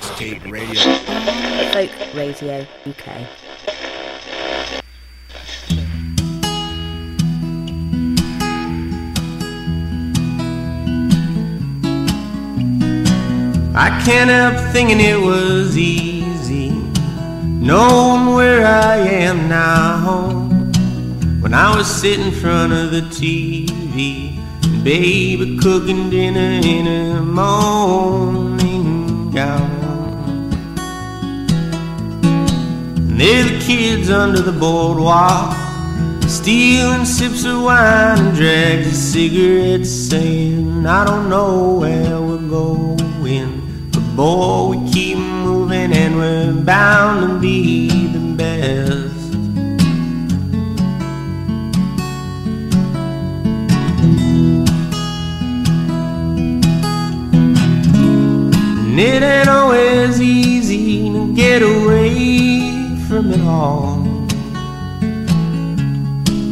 Mixtape Radio. Folk Radio UK. I can't help thinking it was easy knowing where I am now. When I was sitting in front of the TV, baby cooking dinner in a morning gown. And there the kids under the boardwalk, stealing sips of wine and drags of cigarettes, saying, I don't know where we're going. But boy, we keep moving and we're bound to be the best. And it ain't always easy to get away all.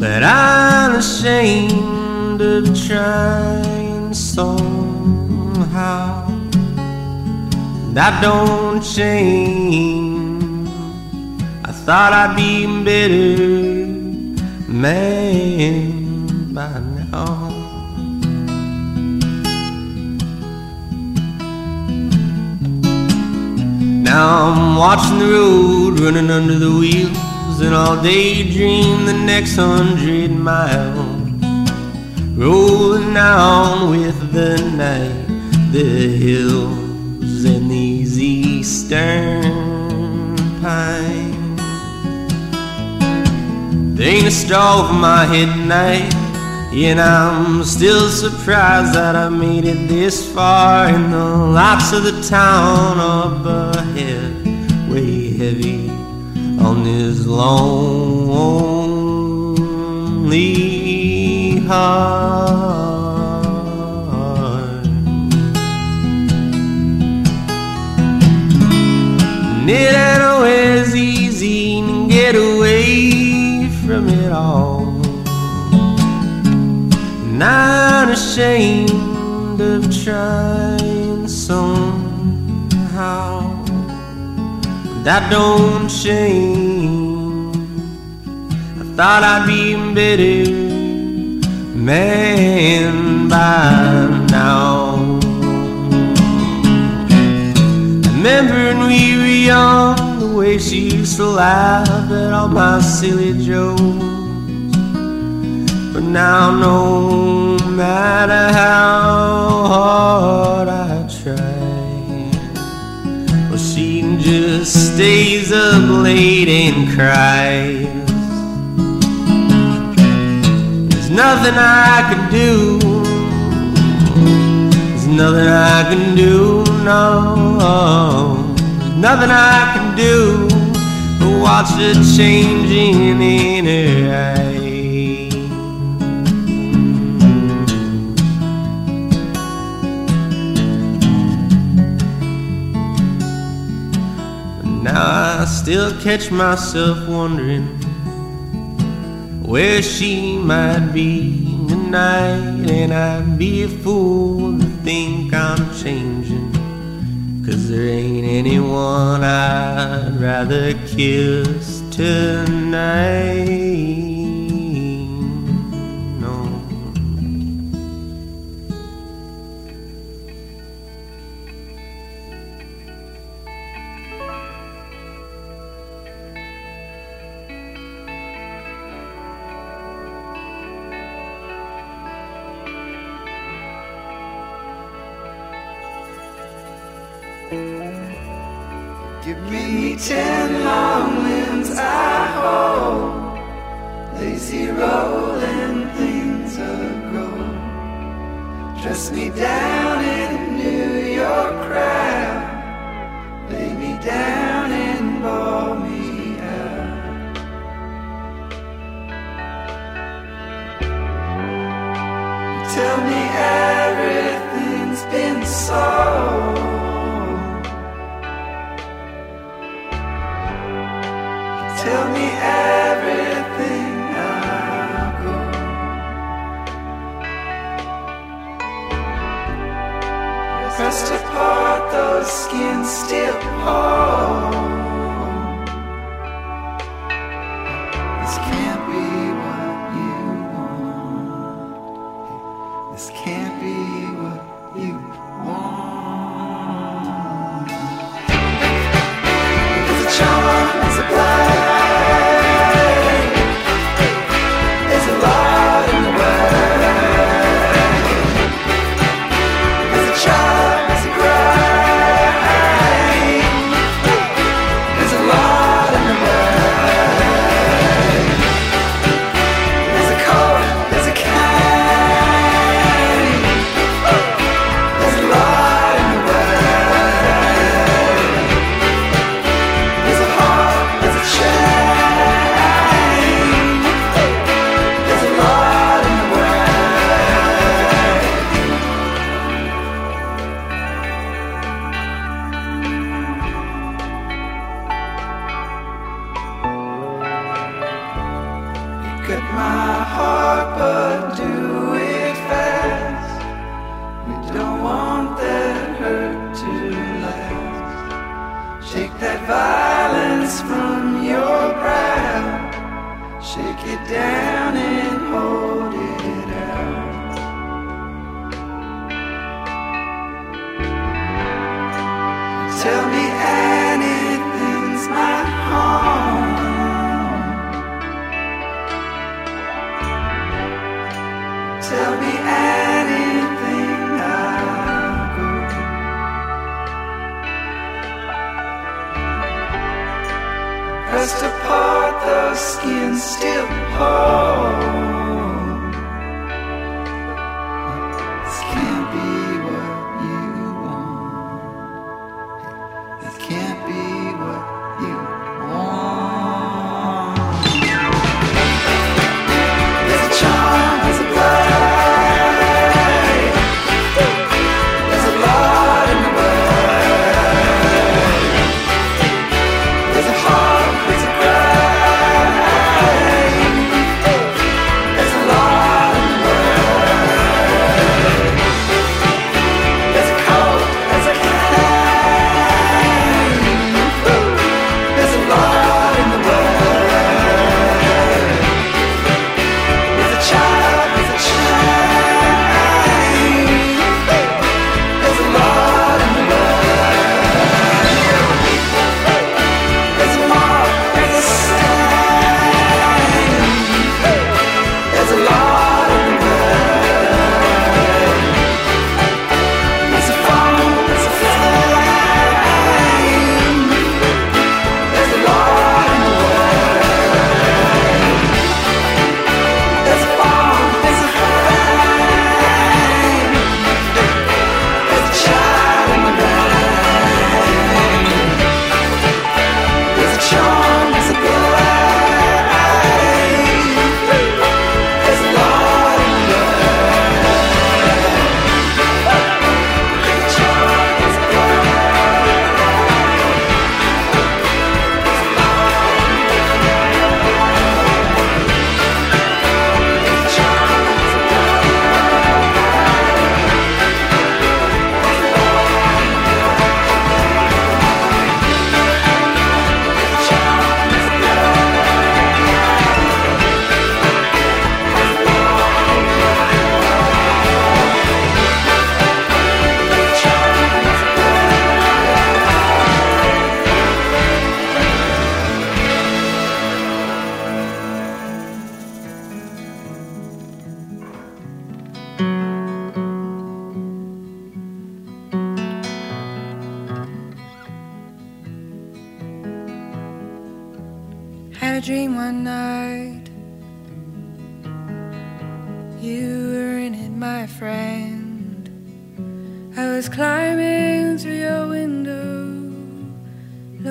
But I'm ashamed of trying somehow. That don't change. I thought I'd be better man by now. Now I'm watching the road running under the wheels, and I'll daydream the next hundred miles. Rolling down with the night, the hills, and these eastern pines. There ain't a star over my head tonight. And I'm still surprised that I made it this far And the lights of the town up ahead. Weigh heavy on this lonely heart. It ain't always easy to get away from it all I'm ashamed of trying somehow. That don't change. I thought I'd be a better man by now. Remember when we were young, the way she used to laugh at all my silly jokes. Now, no matter how hard I try, well, she just stays up late and cries. There's nothing I can do. There's nothing I can do. No, There's nothing I can do but watch the changing in her eyes. I still catch myself wondering where she might be tonight, and I'd be a fool to think I'm changing. Cause there ain't anyone I'd rather kiss tonight.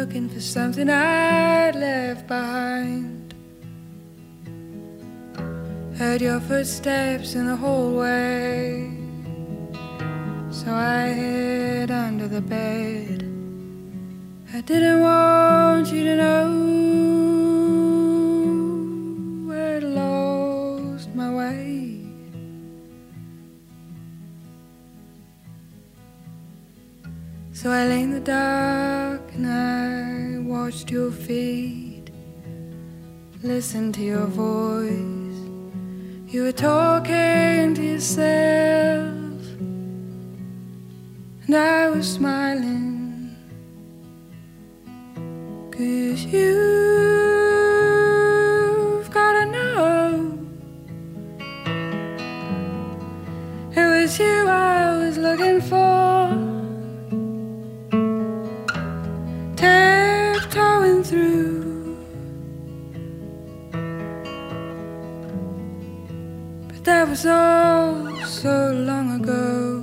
looking for something I'd left behind. Heard your footsteps in the hallway, so I hid under the bed. I didn't want you to know where I lost my way. So I lay in the dark night watched your feet, listened to your voice. You were talking to yourself, and I was smiling. Cause you've gotta know it was you I was looking for. Was all so long ago.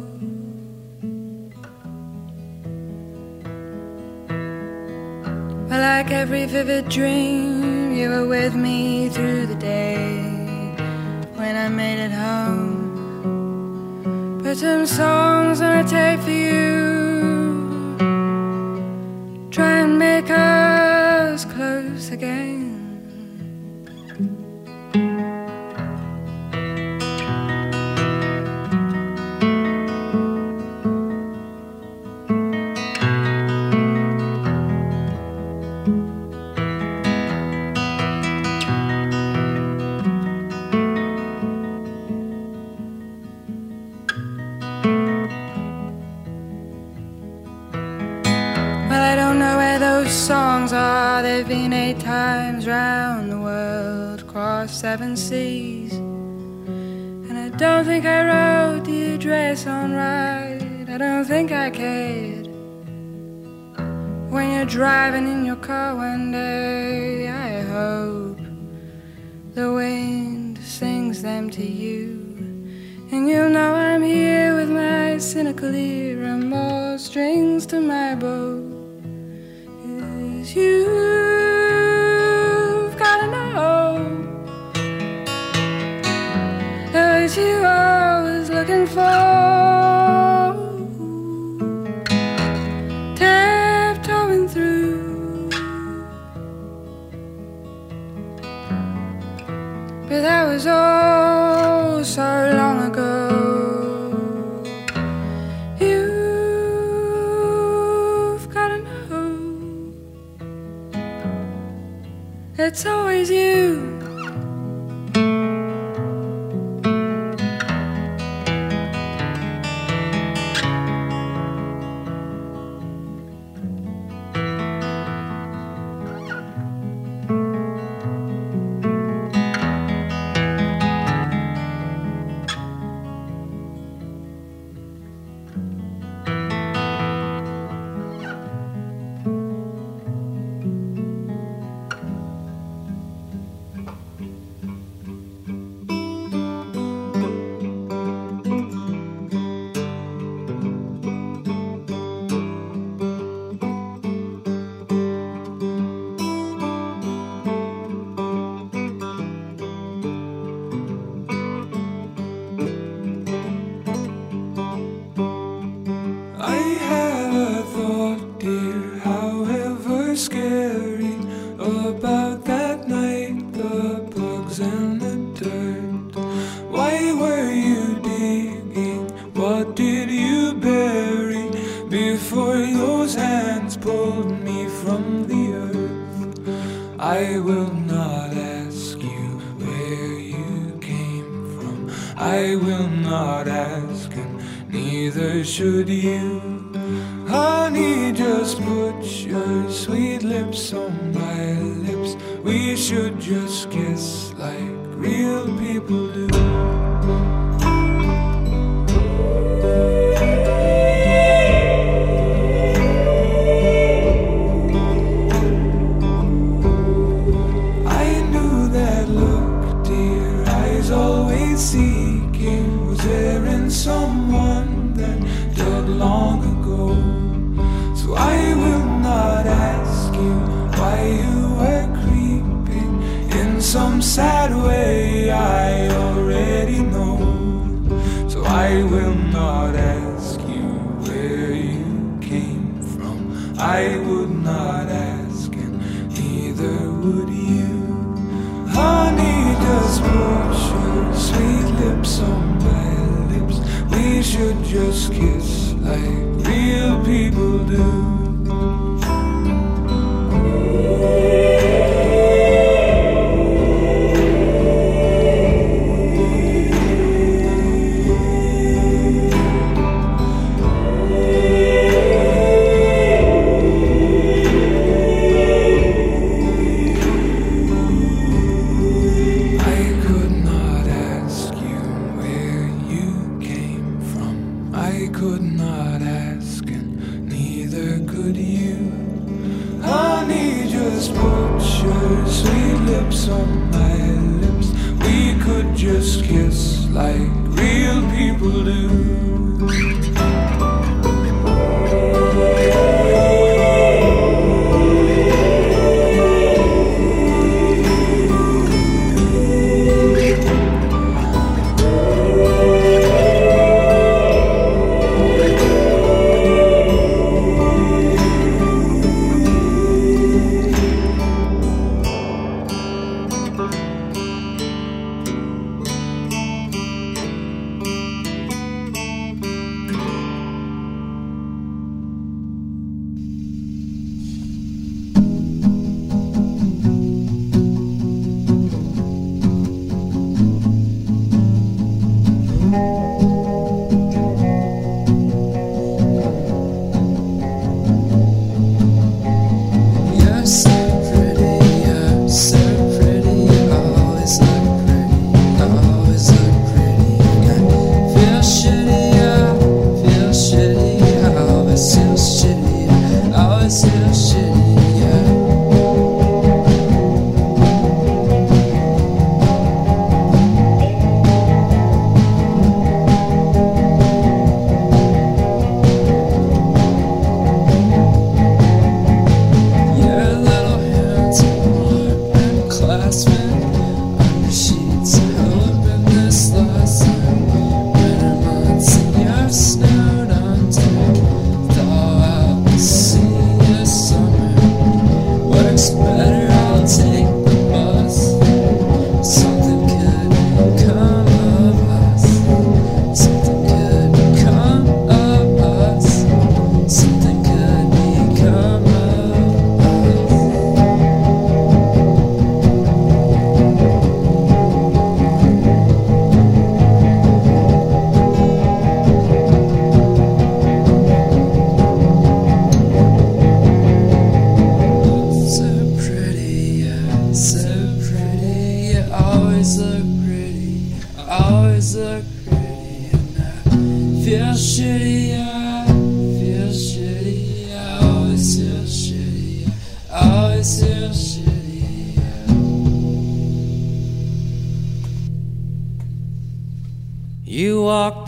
But like every vivid dream, you were with me through the day when I made it home. Put some songs on a tape for you try and make us close again. Songs are. They've been eight times round the world, crossed seven seas. And I don't think I wrote the address on right. I don't think I cared. When you're driving in your car one day, I hope the wind sings them to you. And you'll know I'm here with my cynical ear and more strings to my bow. Cause it's always you.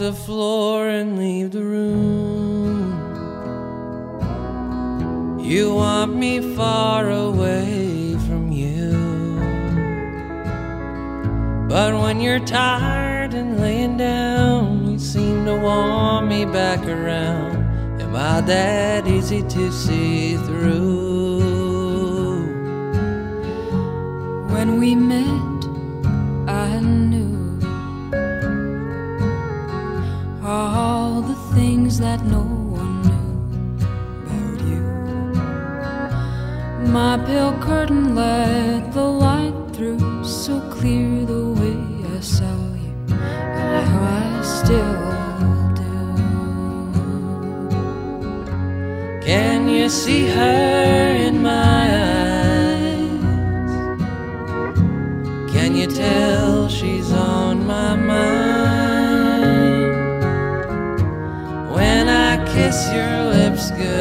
the floor and leave the room. You want me far away from you. But when you're tired and laying down, you seem to want me back around. Am I that easy to see? in my eyes. Can you tell she's on my mind? When I kiss your lips good.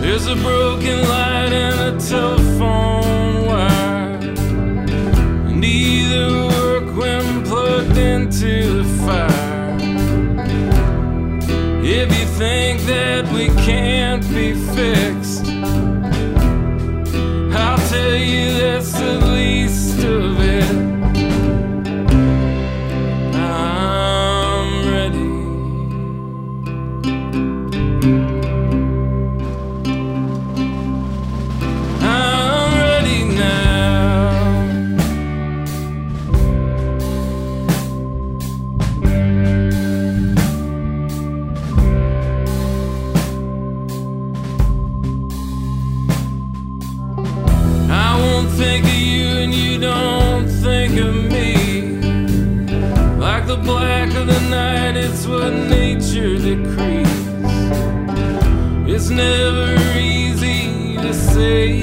There's a broken light and a telephone wire. neither work when plugged into the fire. If you think that we can't be fixed, I'll tell you that's the It's never easy to say.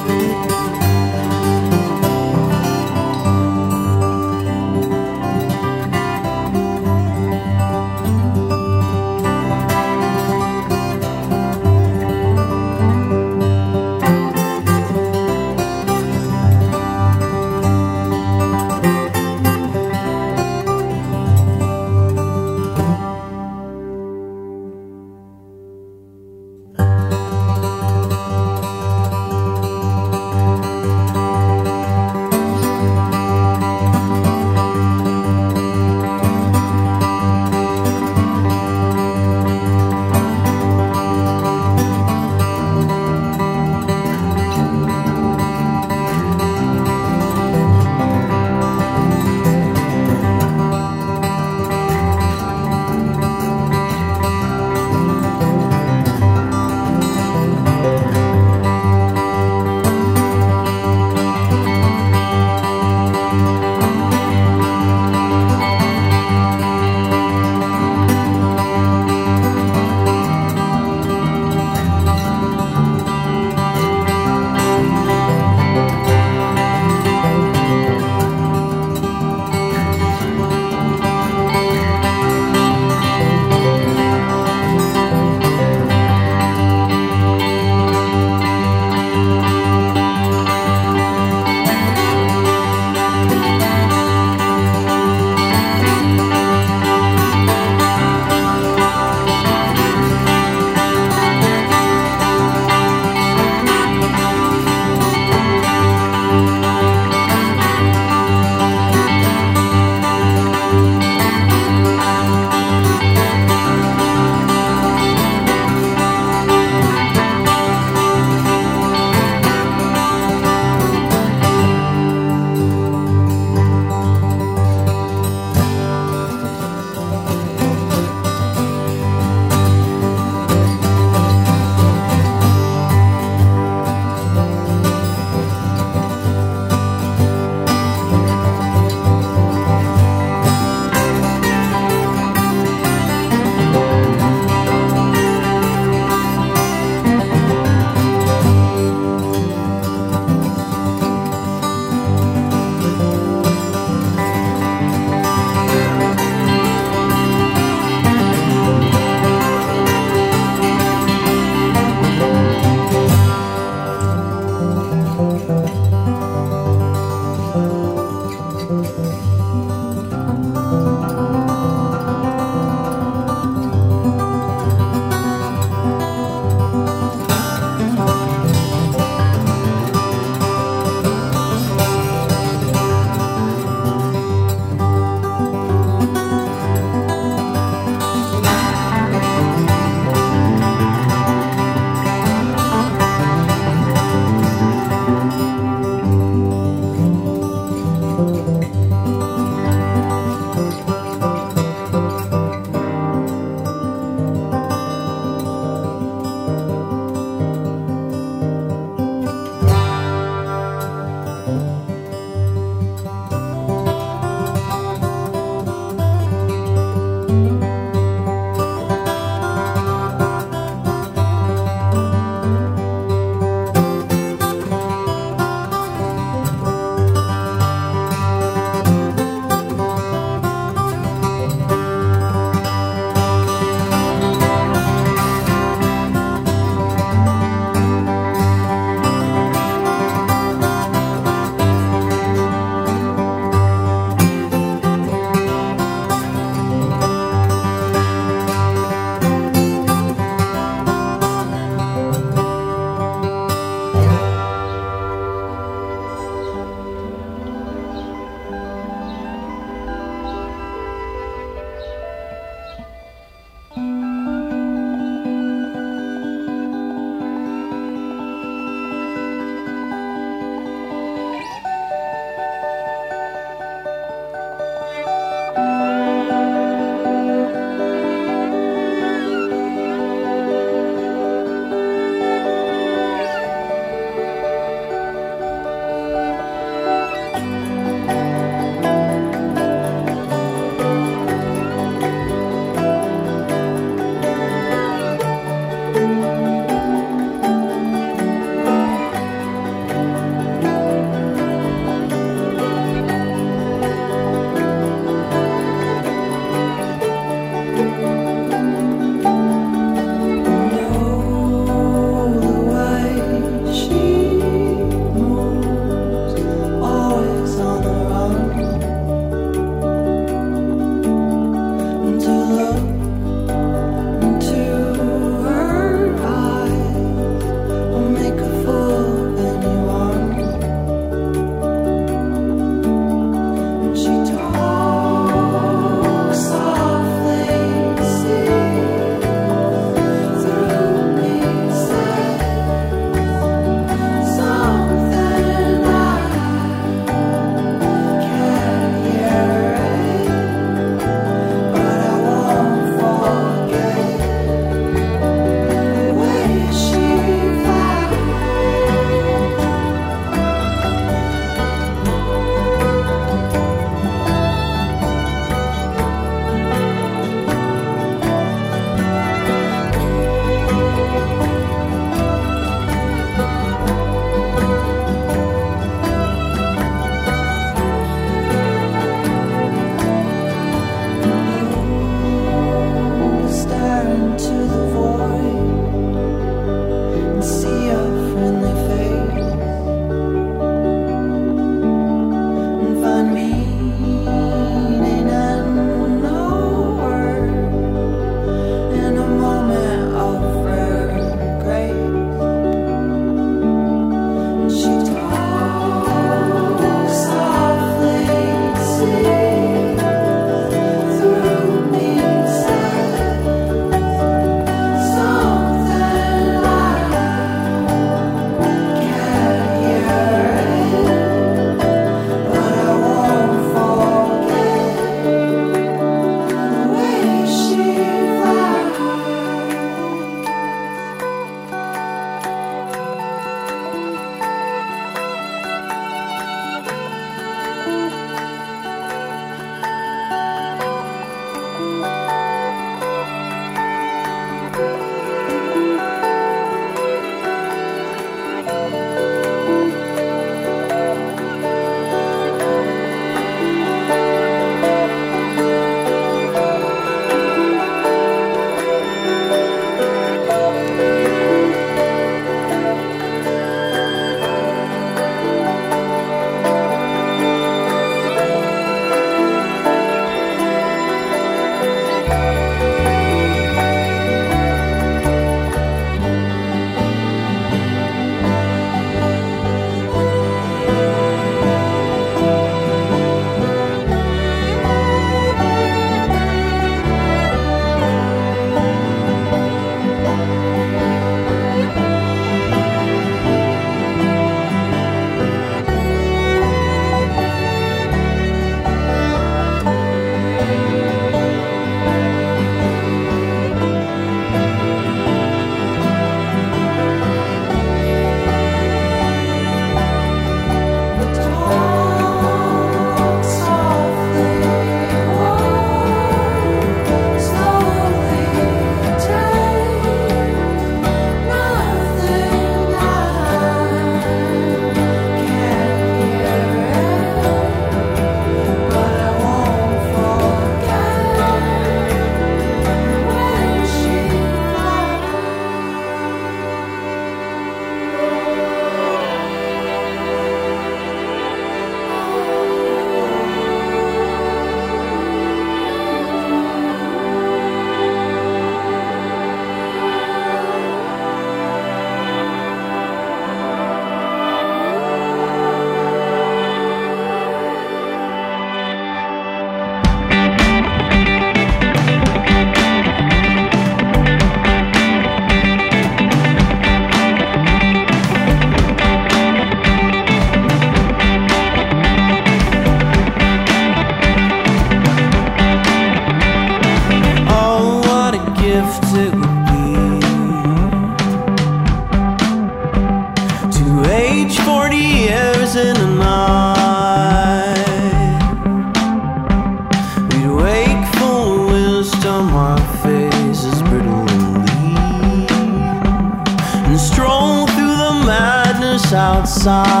House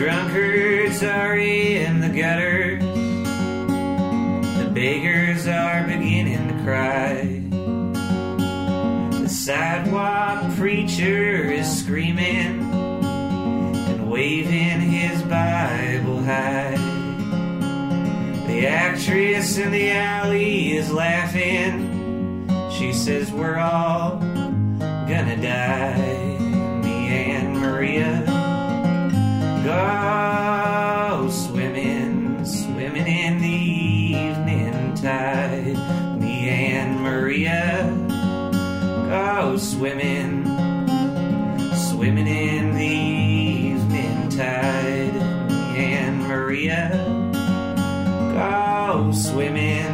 drunkards are in the gutters. The beggars are beginning to cry. The sidewalk preacher is screaming and waving his Bible high. The actress in the alley is laughing. She says, We're all gonna die. Swimming, swimming in the evening tide. And Maria go swimming,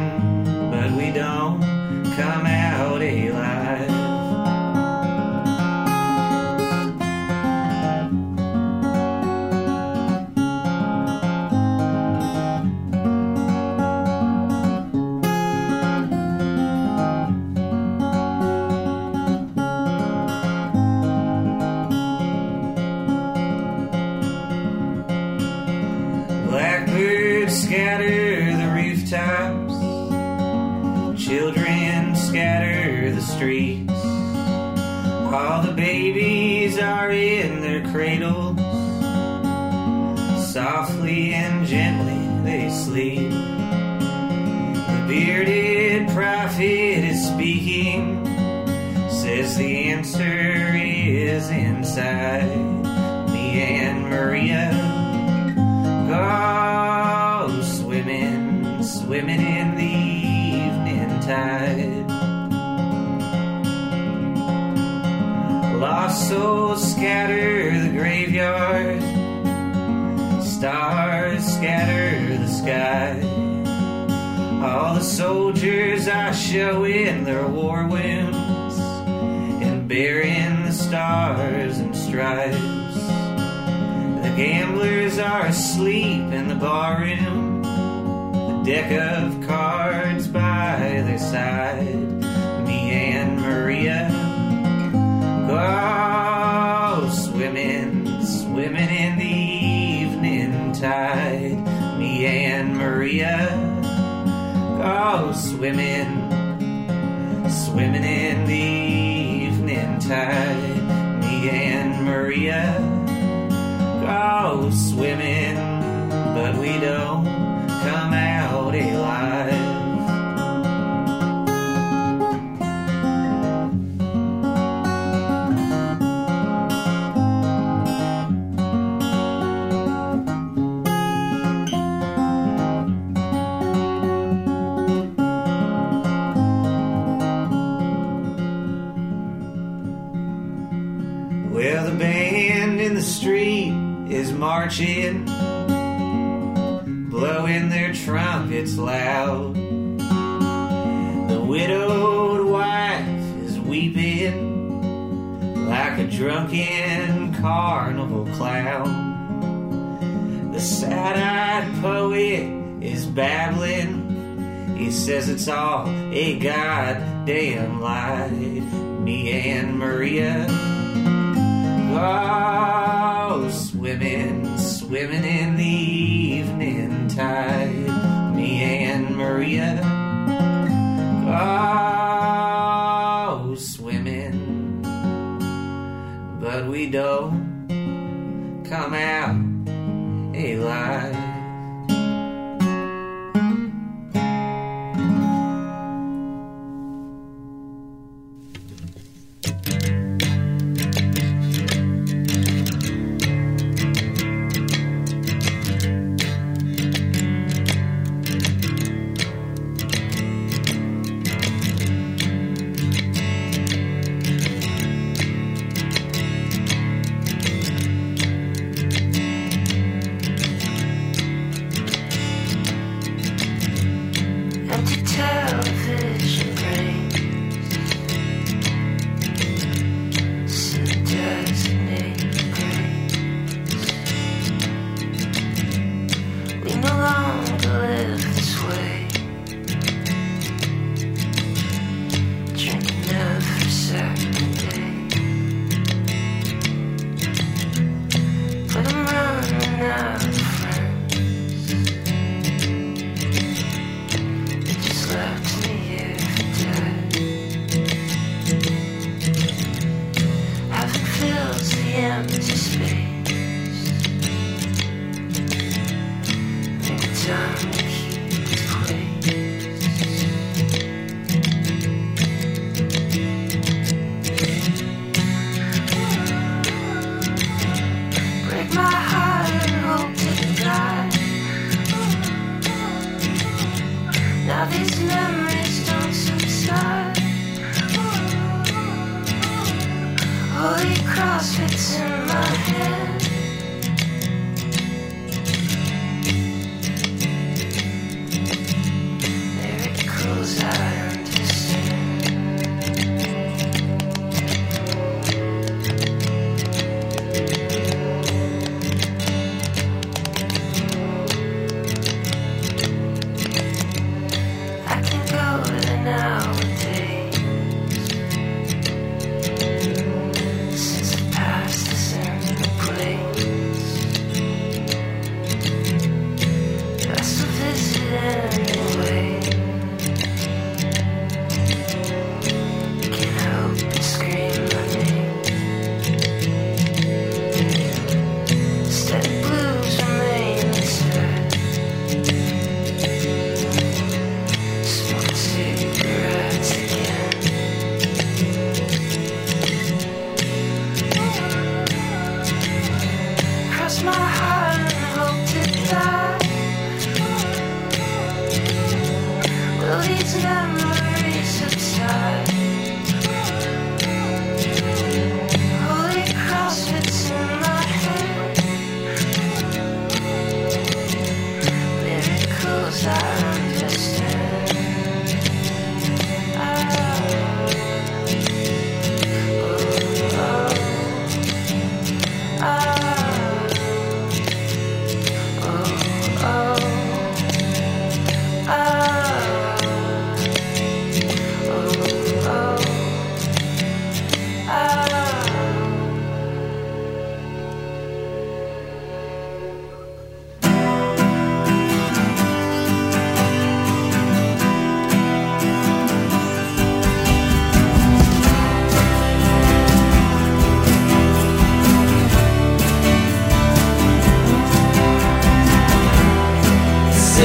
tide. Lost souls scatter the graveyard, stars scatter the sky. All the soldiers are showing their war wounds and burying the stars and stripes. The gamblers are asleep in the barroom, the deck of cards by their side. Me and Maria go swimming, swimming in the evening tide. Me and Maria go swimming, swimming in the evening tide. Me and Maria go swimming, but we don't come out alive. Says it's all a goddamn lie. Me and Maria go swimming, swimming in the evening tide. Me and Maria go swimming, but we don't come out alive. Holy cross fits in my head.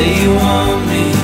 Say you want me.